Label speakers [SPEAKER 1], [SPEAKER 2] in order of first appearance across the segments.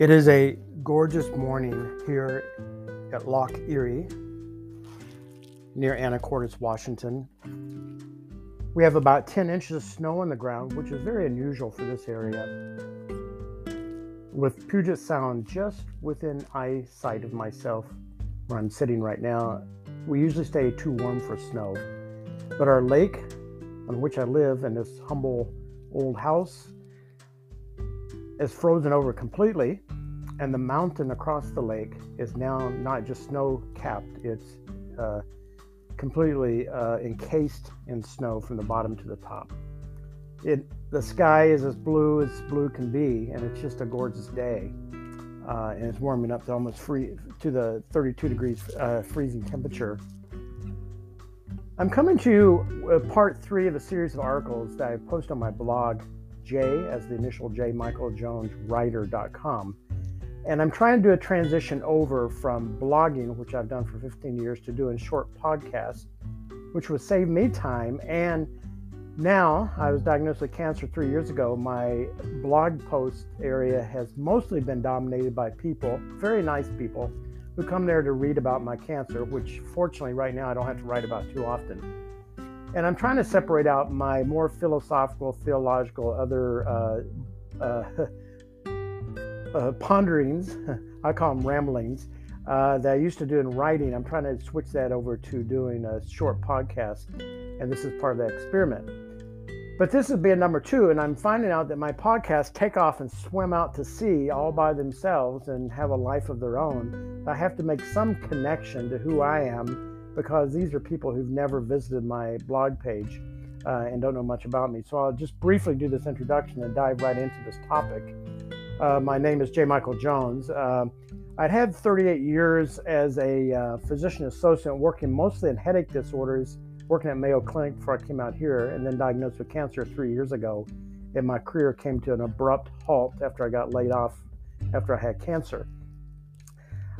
[SPEAKER 1] It is a gorgeous morning here at Loch Erie near Anacortes, Washington. We have about 10 inches of snow on the ground, which is very unusual for this area. With Puget Sound just within eyesight of myself, where I'm sitting right now, we usually stay too warm for snow. But our lake, on which I live, and this humble old house, is frozen over completely and the mountain across the lake is now not just snow capped, it's uh, completely uh, encased in snow from the bottom to the top. It, the sky is as blue as blue can be, and it's just a gorgeous day. Uh, and it's warming up to almost free to the 32 degrees uh, freezing temperature. I'm coming to you part three of a series of articles that I post on my blog, J as the initial J Michael Jones writer.com. And I'm trying to do a transition over from blogging, which I've done for 15 years, to doing short podcasts, which would save me time. And now I was diagnosed with cancer three years ago. My blog post area has mostly been dominated by people, very nice people, who come there to read about my cancer, which fortunately right now I don't have to write about too often. And I'm trying to separate out my more philosophical, theological, other uh, uh, uh, ponderings, I call them ramblings, uh, that I used to do in writing. I'm trying to switch that over to doing a short podcast, and this is part of that experiment. But this is being number two, and I'm finding out that my podcasts take off and swim out to sea all by themselves and have a life of their own. I have to make some connection to who I am because these are people who've never visited my blog page uh, and don't know much about me. So I'll just briefly do this introduction and dive right into this topic. Uh, my name is J. Michael Jones. Uh, I'd had 38 years as a uh, physician associate working mostly in headache disorders, working at Mayo Clinic before I came out here, and then diagnosed with cancer three years ago. And my career came to an abrupt halt after I got laid off after I had cancer.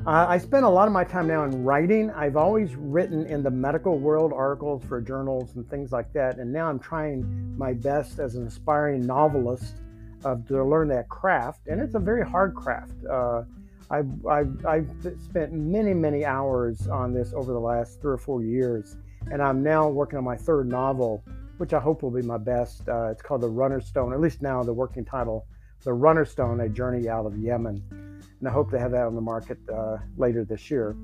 [SPEAKER 1] Uh, I spend a lot of my time now in writing. I've always written in the medical world articles for journals and things like that. And now I'm trying my best as an aspiring novelist uh, to learn that craft, and it's a very hard craft. Uh, I've, I've, I've, spent many, many hours on this over the last three or four years, and I'm now working on my third novel, which I hope will be my best. Uh, it's called The Runner Stone, at least now the working title, The Runner Stone, A Journey Out of Yemen. And I hope to have that on the market uh, later this year.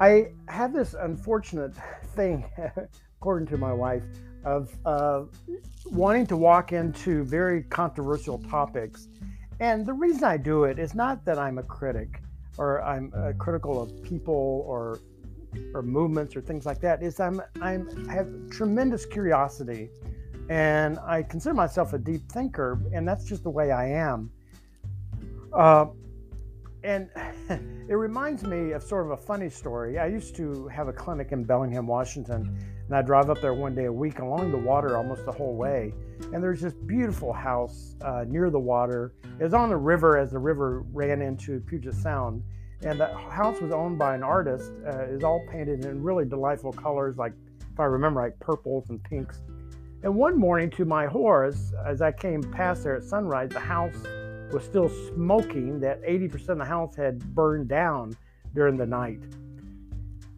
[SPEAKER 1] I have this unfortunate thing, according to my wife of uh, wanting to walk into very controversial topics. And the reason I do it is not that I'm a critic or I'm uh, critical of people or or movements or things like that. Is I'm I'm I have tremendous curiosity, and I consider myself a deep thinker, and that's just the way I am. Uh, and it reminds me of sort of a funny story. I used to have a clinic in Bellingham, Washington, and I drive up there one day a week along the water almost the whole way. And there's this beautiful house uh, near the water. It was on the river as the river ran into Puget Sound. And the house was owned by an artist. Uh, is all painted in really delightful colors, like if I remember right, purples and pinks. And one morning, to my horrors, as I came past there at sunrise, the house was still smoking. That 80% of the house had burned down during the night.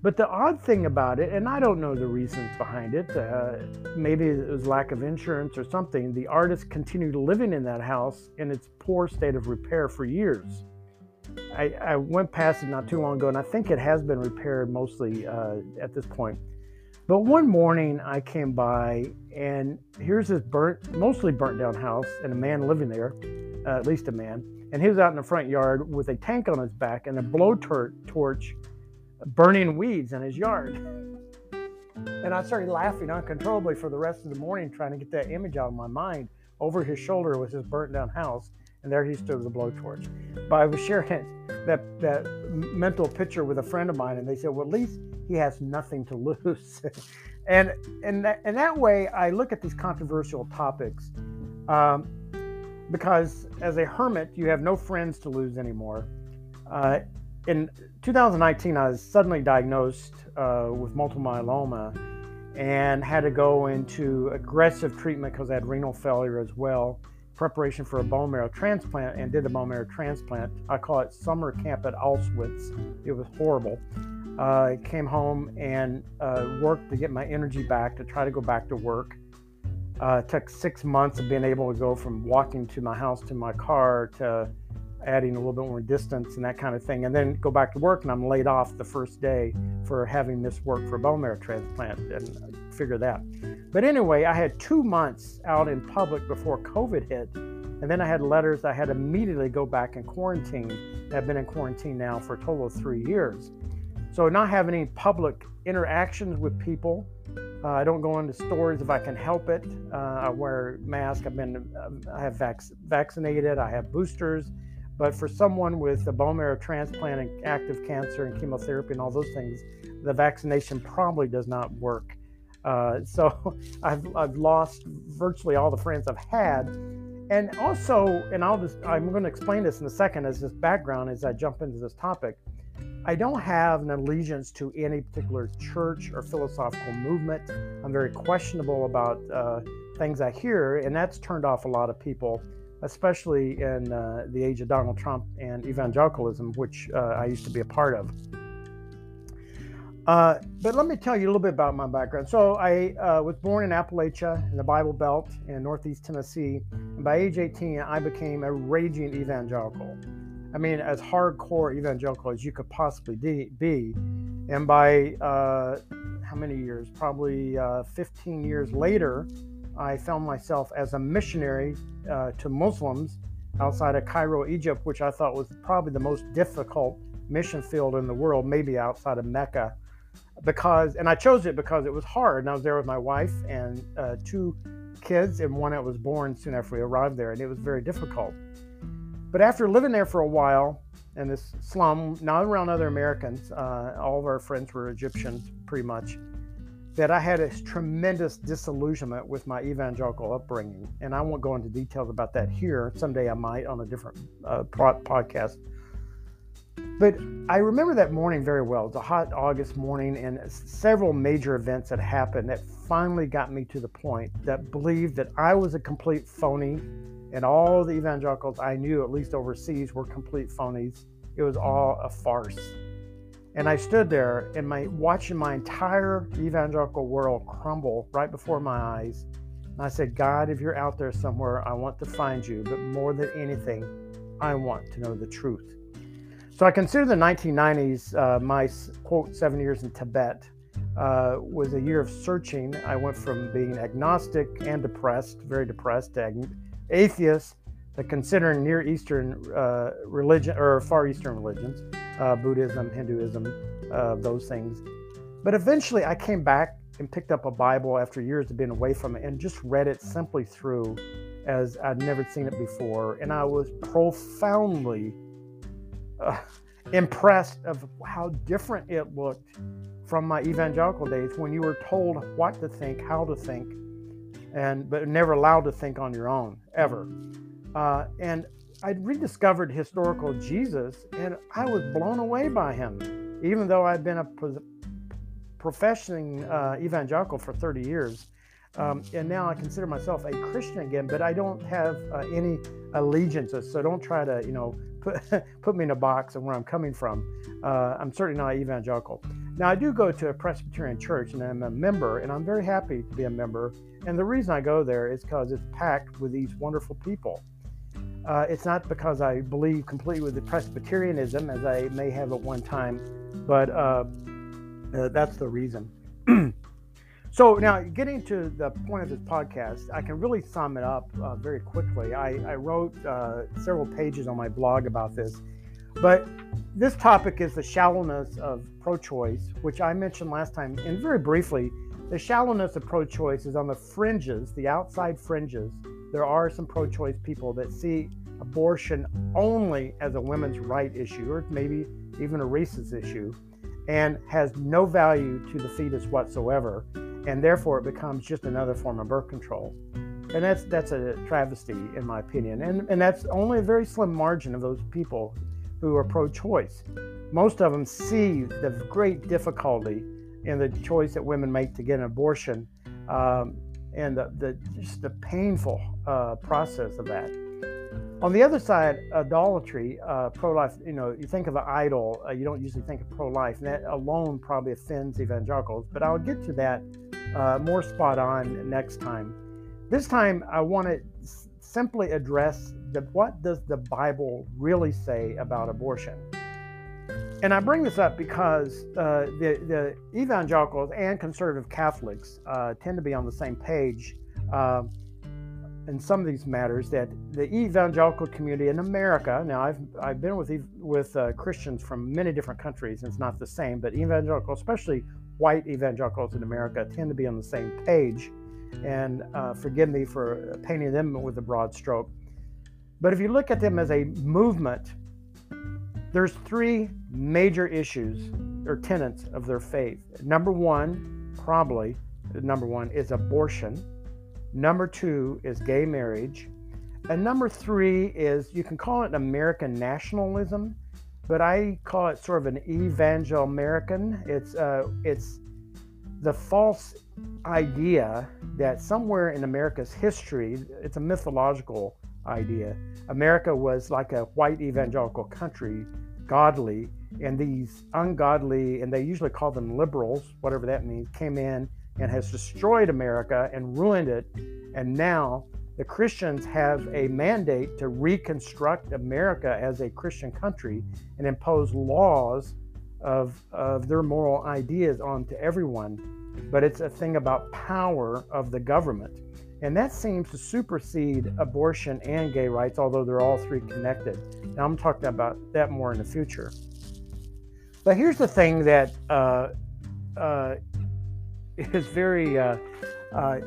[SPEAKER 1] But the odd thing about it, and I don't know the reasons behind it, uh, maybe it was lack of insurance or something, the artist continued living in that house in its poor state of repair for years. I, I went past it not too long ago, and I think it has been repaired mostly uh, at this point. But one morning I came by, and here's this burnt, mostly burnt down house, and a man living there, uh, at least a man. And he was out in the front yard with a tank on his back and a blowtorch burning weeds in his yard. And I started laughing uncontrollably for the rest of the morning, trying to get that image out of my mind. Over his shoulder was his burnt down house, and there he stood with a blowtorch. But I was sharing that, that mental picture with a friend of mine, and they said, well, at least he has nothing to lose. and and that, and that way, I look at these controversial topics um, because as a hermit, you have no friends to lose anymore. Uh, in 2019, I was suddenly diagnosed uh, with multiple myeloma and had to go into aggressive treatment because I had renal failure as well preparation for a bone marrow transplant and did a bone marrow transplant. I call it summer camp at Auschwitz. It was horrible. Uh, I came home and uh, worked to get my energy back to try to go back to work. Uh, it took six months of being able to go from walking to my house to my car to adding a little bit more distance and that kind of thing, and then go back to work. And I'm laid off the first day for having missed work for a bone marrow transplant and figure that. But anyway, I had two months out in public before COVID hit. And then I had letters I had to immediately go back and quarantine. I've been in quarantine now for a total of three years. So, not having any public interactions with people. Uh, I don't go into stores if I can help it. Uh, I wear mask. I've been, uh, I have vac- vaccinated. I have boosters. But for someone with a bone marrow transplant and active cancer and chemotherapy and all those things, the vaccination probably does not work. Uh, so I've, I've lost virtually all the friends I've had. And also, and I'll just, I'm going to explain this in a second as this background as I jump into this topic. I don't have an allegiance to any particular church or philosophical movement. I'm very questionable about uh, things I hear, and that's turned off a lot of people, especially in uh, the age of Donald Trump and evangelicalism, which uh, I used to be a part of. Uh, but let me tell you a little bit about my background. So I uh, was born in Appalachia in the Bible Belt in Northeast Tennessee. And by age 18, I became a raging evangelical. I mean, as hardcore evangelical as you could possibly be. And by uh, how many years? Probably uh, 15 years later, I found myself as a missionary uh, to Muslims outside of Cairo, Egypt, which I thought was probably the most difficult mission field in the world, maybe outside of Mecca because, and I chose it because it was hard. And I was there with my wife and uh, two kids, and one that was born soon after we arrived there, and it was very difficult. But after living there for a while in this slum, not around other Americans, uh, all of our friends were Egyptians pretty much, that I had a tremendous disillusionment with my evangelical upbringing. And I won't go into details about that here. Someday I might on a different uh, podcast. But I remember that morning very well. It was a hot August morning, and several major events had happened that finally got me to the point that believed that I was a complete phony, and all the evangelicals I knew, at least overseas, were complete phonies. It was all a farce. And I stood there and my watching my entire evangelical world crumble right before my eyes. And I said, God, if you're out there somewhere, I want to find you. But more than anything, I want to know the truth. So I consider the 1990s, uh, my quote, seven years in Tibet, uh, was a year of searching. I went from being agnostic and depressed, very depressed, to atheist, that considering Near Eastern uh, religion or Far Eastern religions, uh, Buddhism, Hinduism, uh, those things. But eventually I came back and picked up a Bible after years of being away from it and just read it simply through as I'd never seen it before. And I was profoundly uh, impressed of how different it looked from my evangelical days when you were told what to think, how to think, and but never allowed to think on your own ever. Uh, and I'd rediscovered historical Jesus, and I was blown away by him, even though I'd been a professing uh, evangelical for 30 years. Um, and now I consider myself a Christian again, but I don't have uh, any allegiances. So don't try to, you know, put, put me in a box of where I'm coming from. Uh, I'm certainly not evangelical. Now, I do go to a Presbyterian church and I'm a member, and I'm very happy to be a member. And the reason I go there is because it's packed with these wonderful people. Uh, it's not because I believe completely with the Presbyterianism, as I may have at one time, but uh, uh that's the reason. So now, getting to the point of this podcast, I can really sum it up uh, very quickly. I, I wrote uh, several pages on my blog about this, but this topic is the shallowness of pro-choice, which I mentioned last time. And very briefly, the shallowness of pro-choice is on the fringes, the outside fringes. There are some pro-choice people that see abortion only as a women's right issue, or maybe even a racist issue, and has no value to the fetus whatsoever and therefore it becomes just another form of birth control. And that's that's a travesty in my opinion. And and that's only a very slim margin of those people who are pro-choice. Most of them see the great difficulty in the choice that women make to get an abortion. Um, and the, the just the painful uh, process of that. On the other side, idolatry, uh, pro-life. You know, you think of an idol, uh, you don't usually think of pro-life, and that alone probably offends evangelicals. But I'll get to that uh, more spot on next time. This time, I want to s- simply address the, what does the Bible really say about abortion. And I bring this up because uh, the, the evangelicals and conservative Catholics uh, tend to be on the same page uh, in some of these matters. That the evangelical community in America, now I've, I've been with, with uh, Christians from many different countries, and it's not the same, but evangelical, especially white evangelicals in America, tend to be on the same page. And uh, forgive me for painting them with a broad stroke. But if you look at them as a movement, there's three major issues or tenets of their faith. Number one, probably number one, is abortion. Number two is gay marriage. And number three is you can call it American nationalism, but I call it sort of an evangel American. It's uh, it's the false idea that somewhere in America's history, it's a mythological idea. America was like a white evangelical country, godly, and these ungodly, and they usually call them liberals, whatever that means, came in and has destroyed America and ruined it. And now the Christians have a mandate to reconstruct America as a Christian country and impose laws of, of their moral ideas onto everyone. But it's a thing about power of the government. And that seems to supersede abortion and gay rights, although they're all three connected. Now, I'm talking about that more in the future. But here's the thing that uh, uh, is very uh, uh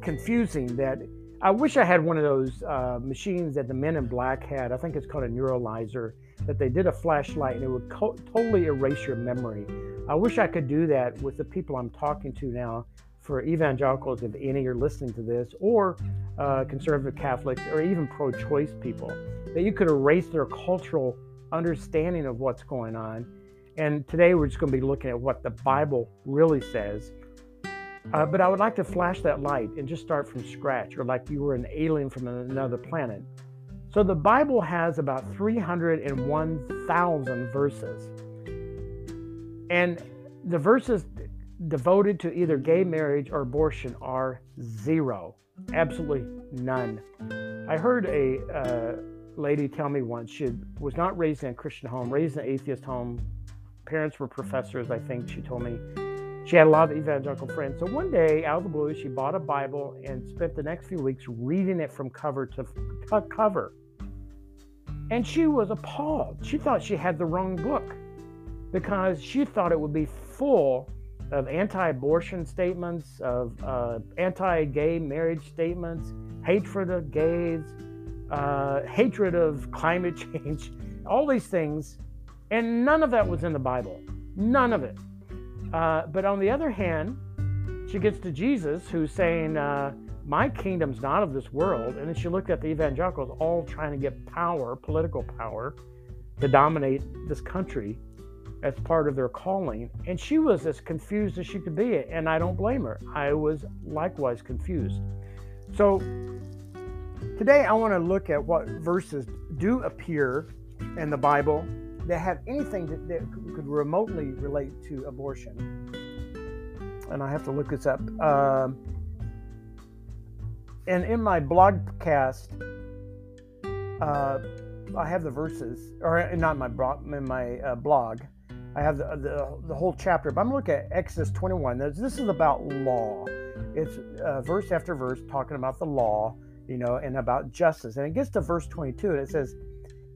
[SPEAKER 1] confusing that I wish I had one of those uh, machines that the men in black had. I think it's called a neuralizer, that they did a flashlight and it would co- totally erase your memory. I wish I could do that with the people I'm talking to now for evangelicals, if any are listening to this, or uh, conservative Catholics, or even pro choice people, that you could erase their cultural understanding of what's going on. And today we're just going to be looking at what the Bible really says. Uh, but I would like to flash that light and just start from scratch, or like you were an alien from another planet. So the Bible has about 301,000 verses. And the verses devoted to either gay marriage or abortion are zero, absolutely none. I heard a uh, lady tell me once she was not raised in a Christian home, raised in an atheist home. Parents were professors, I think she told me. She had a lot of evangelical friends. So one day, out of the blue, she bought a Bible and spent the next few weeks reading it from cover to cover. And she was appalled. She thought she had the wrong book because she thought it would be full of anti-abortion statements, of uh, anti-gay marriage statements, hatred of gays, uh, hatred of climate change, all these things, and none of that was in the Bible. None of it. Uh, but on the other hand, she gets to Jesus, who's saying, uh, "My kingdom's not of this world." And then she looked at the evangelicals, all trying to get power, political power, to dominate this country as part of their calling. And she was as confused as she could be. And I don't blame her. I was likewise confused. So today I want to look at what verses do appear in the Bible that have anything that, that could remotely relate to abortion. And I have to look this up. Um, and in my blogcast, uh, I have the verses, or not my blog, in my uh, blog. I have the, the, the whole chapter, but I'm looking at Exodus 21. This, this is about law. It's uh, verse after verse talking about the law, you know, and about justice. And it gets to verse 22, and it says,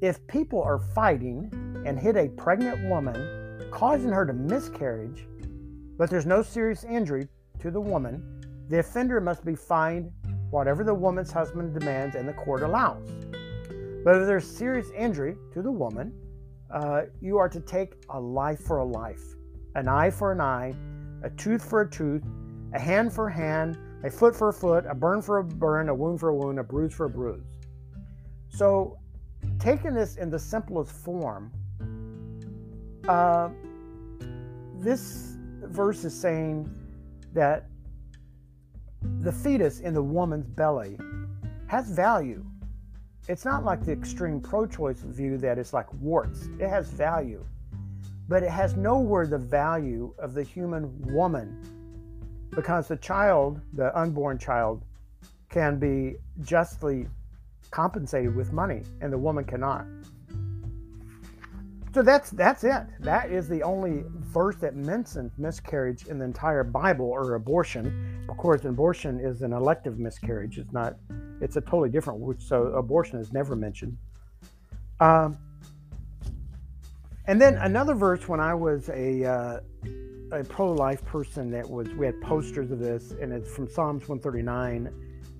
[SPEAKER 1] If people are fighting and hit a pregnant woman, causing her to miscarriage, but there's no serious injury to the woman, the offender must be fined whatever the woman's husband demands and the court allows. But if there's serious injury to the woman, uh, you are to take a life for a life, an eye for an eye, a tooth for a tooth, a hand for a hand, a foot for a foot, a burn for a burn, a wound for a wound, a bruise for a bruise. So, taking this in the simplest form, uh, this verse is saying that the fetus in the woman's belly has value. It's not like the extreme pro choice view that it's like warts, it has value. But it has nowhere the value of the human woman because the child, the unborn child, can be justly compensated with money and the woman cannot. So that's that's it. That is the only verse that mentions miscarriage in the entire Bible or abortion. Of course, abortion is an elective miscarriage. It's not. It's a totally different. So abortion is never mentioned. Um, and then another verse when I was a uh, a pro-life person that was we had posters of this, and it's from Psalms 139,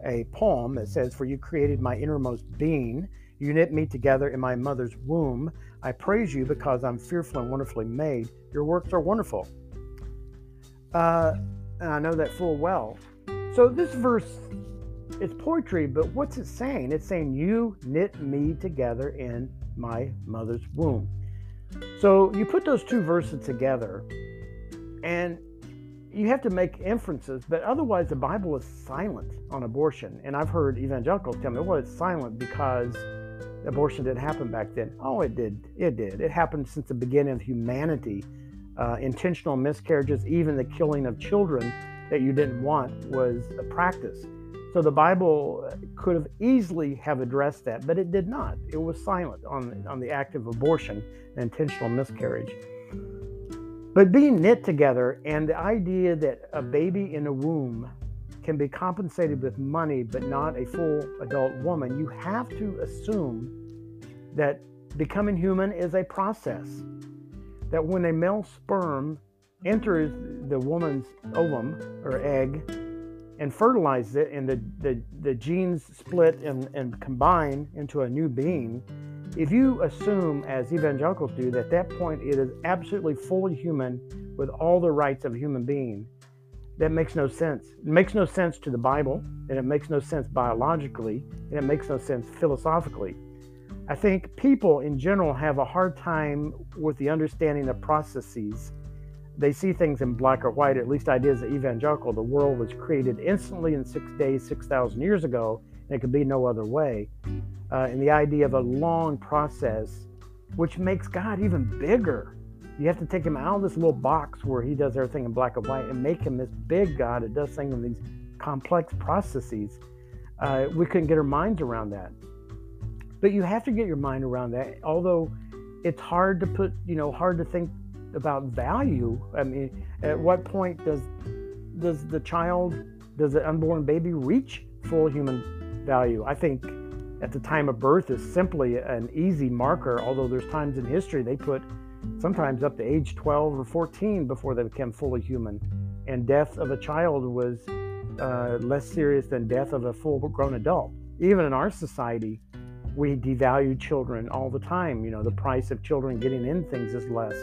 [SPEAKER 1] a poem that says, "For you created my innermost being." You knit me together in my mother's womb. I praise you because I'm fearfully and wonderfully made. Your works are wonderful. Uh, and I know that full well. So this verse, it's poetry, but what's it saying? It's saying, You knit me together in my mother's womb. So you put those two verses together, and you have to make inferences, but otherwise the Bible is silent on abortion. And I've heard evangelicals tell me, well, it's silent because abortion didn't happen back then. Oh, it did. It did. It happened since the beginning of humanity. Uh, intentional miscarriages, even the killing of children that you didn't want, was a practice. So the Bible could have easily have addressed that, but it did not. It was silent on on the act of abortion and intentional miscarriage. But being knit together and the idea that a baby in a womb can be compensated with money but not a full adult woman, you have to assume that becoming human is a process. That when a male sperm enters the woman's ovum or egg and fertilizes it, and the, the, the genes split and, and combine into a new being, if you assume, as evangelicals do, that at that point it is absolutely fully human with all the rights of a human being, that makes no sense. It makes no sense to the Bible, and it makes no sense biologically, and it makes no sense philosophically. I think people in general have a hard time with the understanding of processes. They see things in black or white, at least ideas of evangelical. The world was created instantly in six days, 6,000 years ago, and it could be no other way. Uh, and the idea of a long process, which makes God even bigger you have to take him out of this little box where he does everything in black and white and make him this big God that does things in these complex processes. Uh, we couldn't get our minds around that. But you have to get your mind around that, although it's hard to put, you know, hard to think about value. I mean, at what point does does the child, does the unborn baby reach full human value? I think at the time of birth is simply an easy marker, although there's times in history they put sometimes up to age 12 or 14 before they became fully human. And death of a child was uh, less serious than death of a full grown adult. Even in our society, we devalue children all the time. You know, the price of children getting in things is less.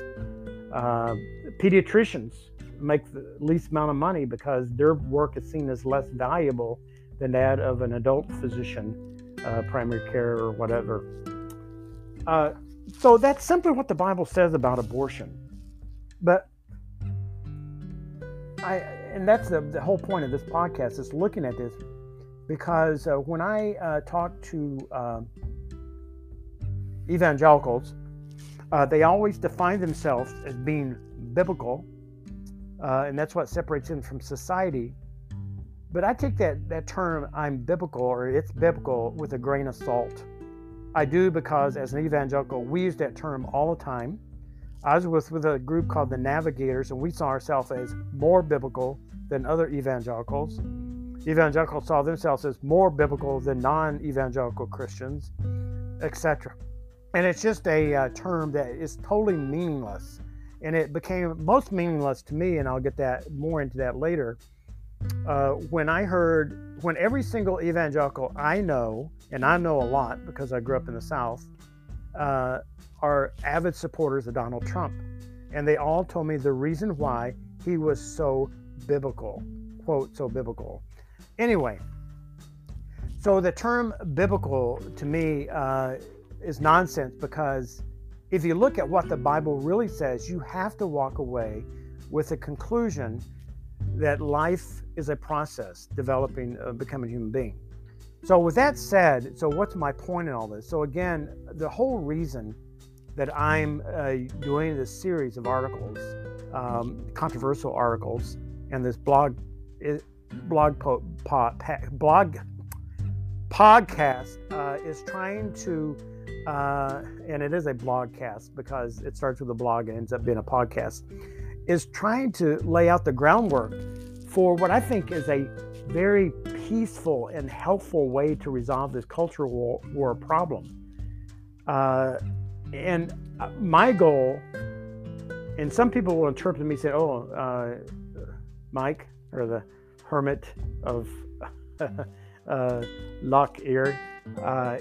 [SPEAKER 1] Uh, pediatricians make the least amount of money because their work is seen as less valuable than that of an adult physician, uh, primary care or whatever. So that's simply what the Bible says about abortion. But I, and that's the, the whole point of this podcast is looking at this because uh, when I uh, talk to uh, evangelicals, they always define themselves as being biblical, uh, and that's what separates them from society. But I take that, that term, I'm biblical, or it's biblical, with a grain of salt. I do because as an evangelical, we use that term all the time. I was with, with a group called the Navigators, and we saw ourselves as more biblical than other evangelicals. Evangelicals saw themselves as more biblical than non evangelical Christians, etc. And it's just a uh, term that is totally meaningless. And it became most meaningless to me, and I'll get that more into that later. Uh, when I heard, when every single evangelical I know and I know a lot because I grew up in the South, uh, are avid supporters of Donald Trump. And they all told me the reason why he was so biblical, quote, so biblical. Anyway, so the term biblical to me uh, is nonsense because if you look at what the Bible really says, you have to walk away with the conclusion that life is a process, developing, uh, becoming a human being. So, with that said, so what's my point in all this? So, again, the whole reason that I'm uh, doing this series of articles, um, controversial articles, and this blog, blog po, po, blog podcast uh, is trying to, uh, and it is a blogcast because it starts with a blog and ends up being a podcast, is trying to lay out the groundwork for what I think is a very peaceful and helpful way to resolve this cultural war, problem. Uh, and uh, my goal, and some people will interpret me say, "Oh, uh, Mike or the hermit of uh, Loch Erie uh,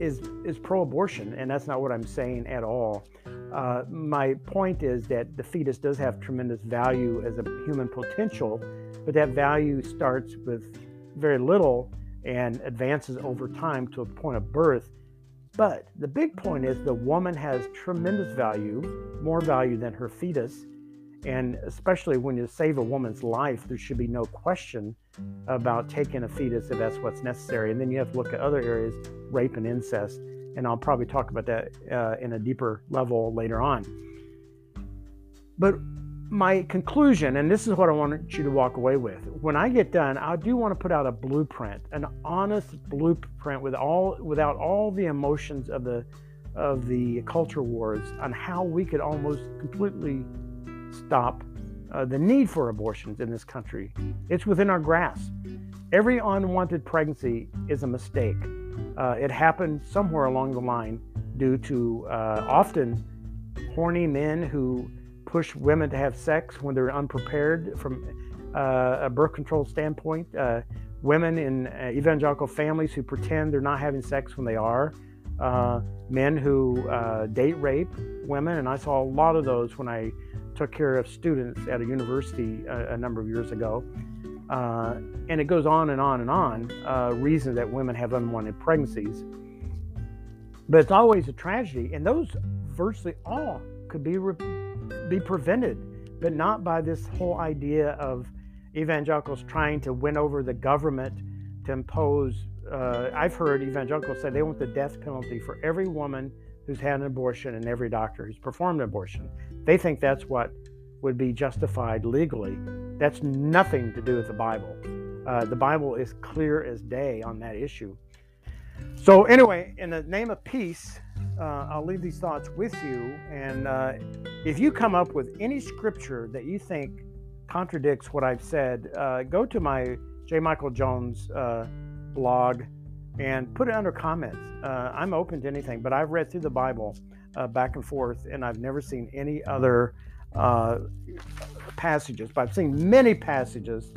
[SPEAKER 1] is is pro-abortion," and that's not what I'm saying at all. Uh, my point is that the fetus does have tremendous value as a human potential, but that value starts with very little and advances over time to a point of birth. But the big point is the woman has tremendous value, more value than her fetus. And especially when you save a woman's life, there should be no question about taking a fetus if that's what's necessary. And then you have to look at other areas, rape and incest. And I'll probably talk about that uh, in a deeper level later on. But my conclusion, and this is what I want you to walk away with. When I get done, I do want to put out a blueprint, an honest blueprint with all without all the emotions of the of the culture wars on how we could almost completely stop uh, the need for abortions in this country. It's within our grasp. Every unwanted pregnancy is a mistake. Uh, it happened somewhere along the line due to uh, often horny men who push women to have sex when they're unprepared from uh, a birth control standpoint. Uh, women in uh, evangelical families who pretend they're not having sex when they are. Uh, men who date rape women, and I saw a lot of those when I took care of students at a university a, a number of years ago. Uh, and it goes on and on and on. reasons that women have unwanted pregnancies, but it's always a tragedy, and those virtually all could be re- be prevented, but not by this whole idea of evangelicals trying to win over the government to impose. Uh, I've heard evangelicals say they want the death penalty for every woman who's had an abortion and every doctor who's performed an abortion. They think that's what would be justified legally. That's nothing to do with the Bible. Uh, the Bible is clear as day on that issue. So, anyway, in the name of peace, uh, I'll leave these thoughts with you. And uh, if you come up with any scripture that you think contradicts what I've said, uh, go to my J. Michael Jones uh, blog and put it under comments. Uh, I'm open to anything, but I've read through the Bible back and forth, and I've never seen any other passages, but I've seen many passages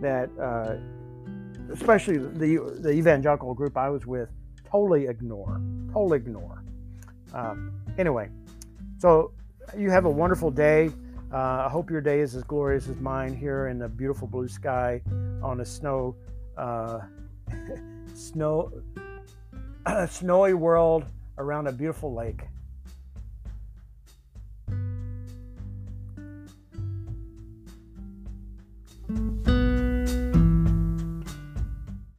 [SPEAKER 1] that, uh, especially the, the evangelical group I was with, totally ignore. Totally ignore. Um, anyway, so you have a wonderful day. Uh, I hope your day is as glorious as mine here in the beautiful blue sky on a snow, uh, snow, snowy world around a beautiful lake.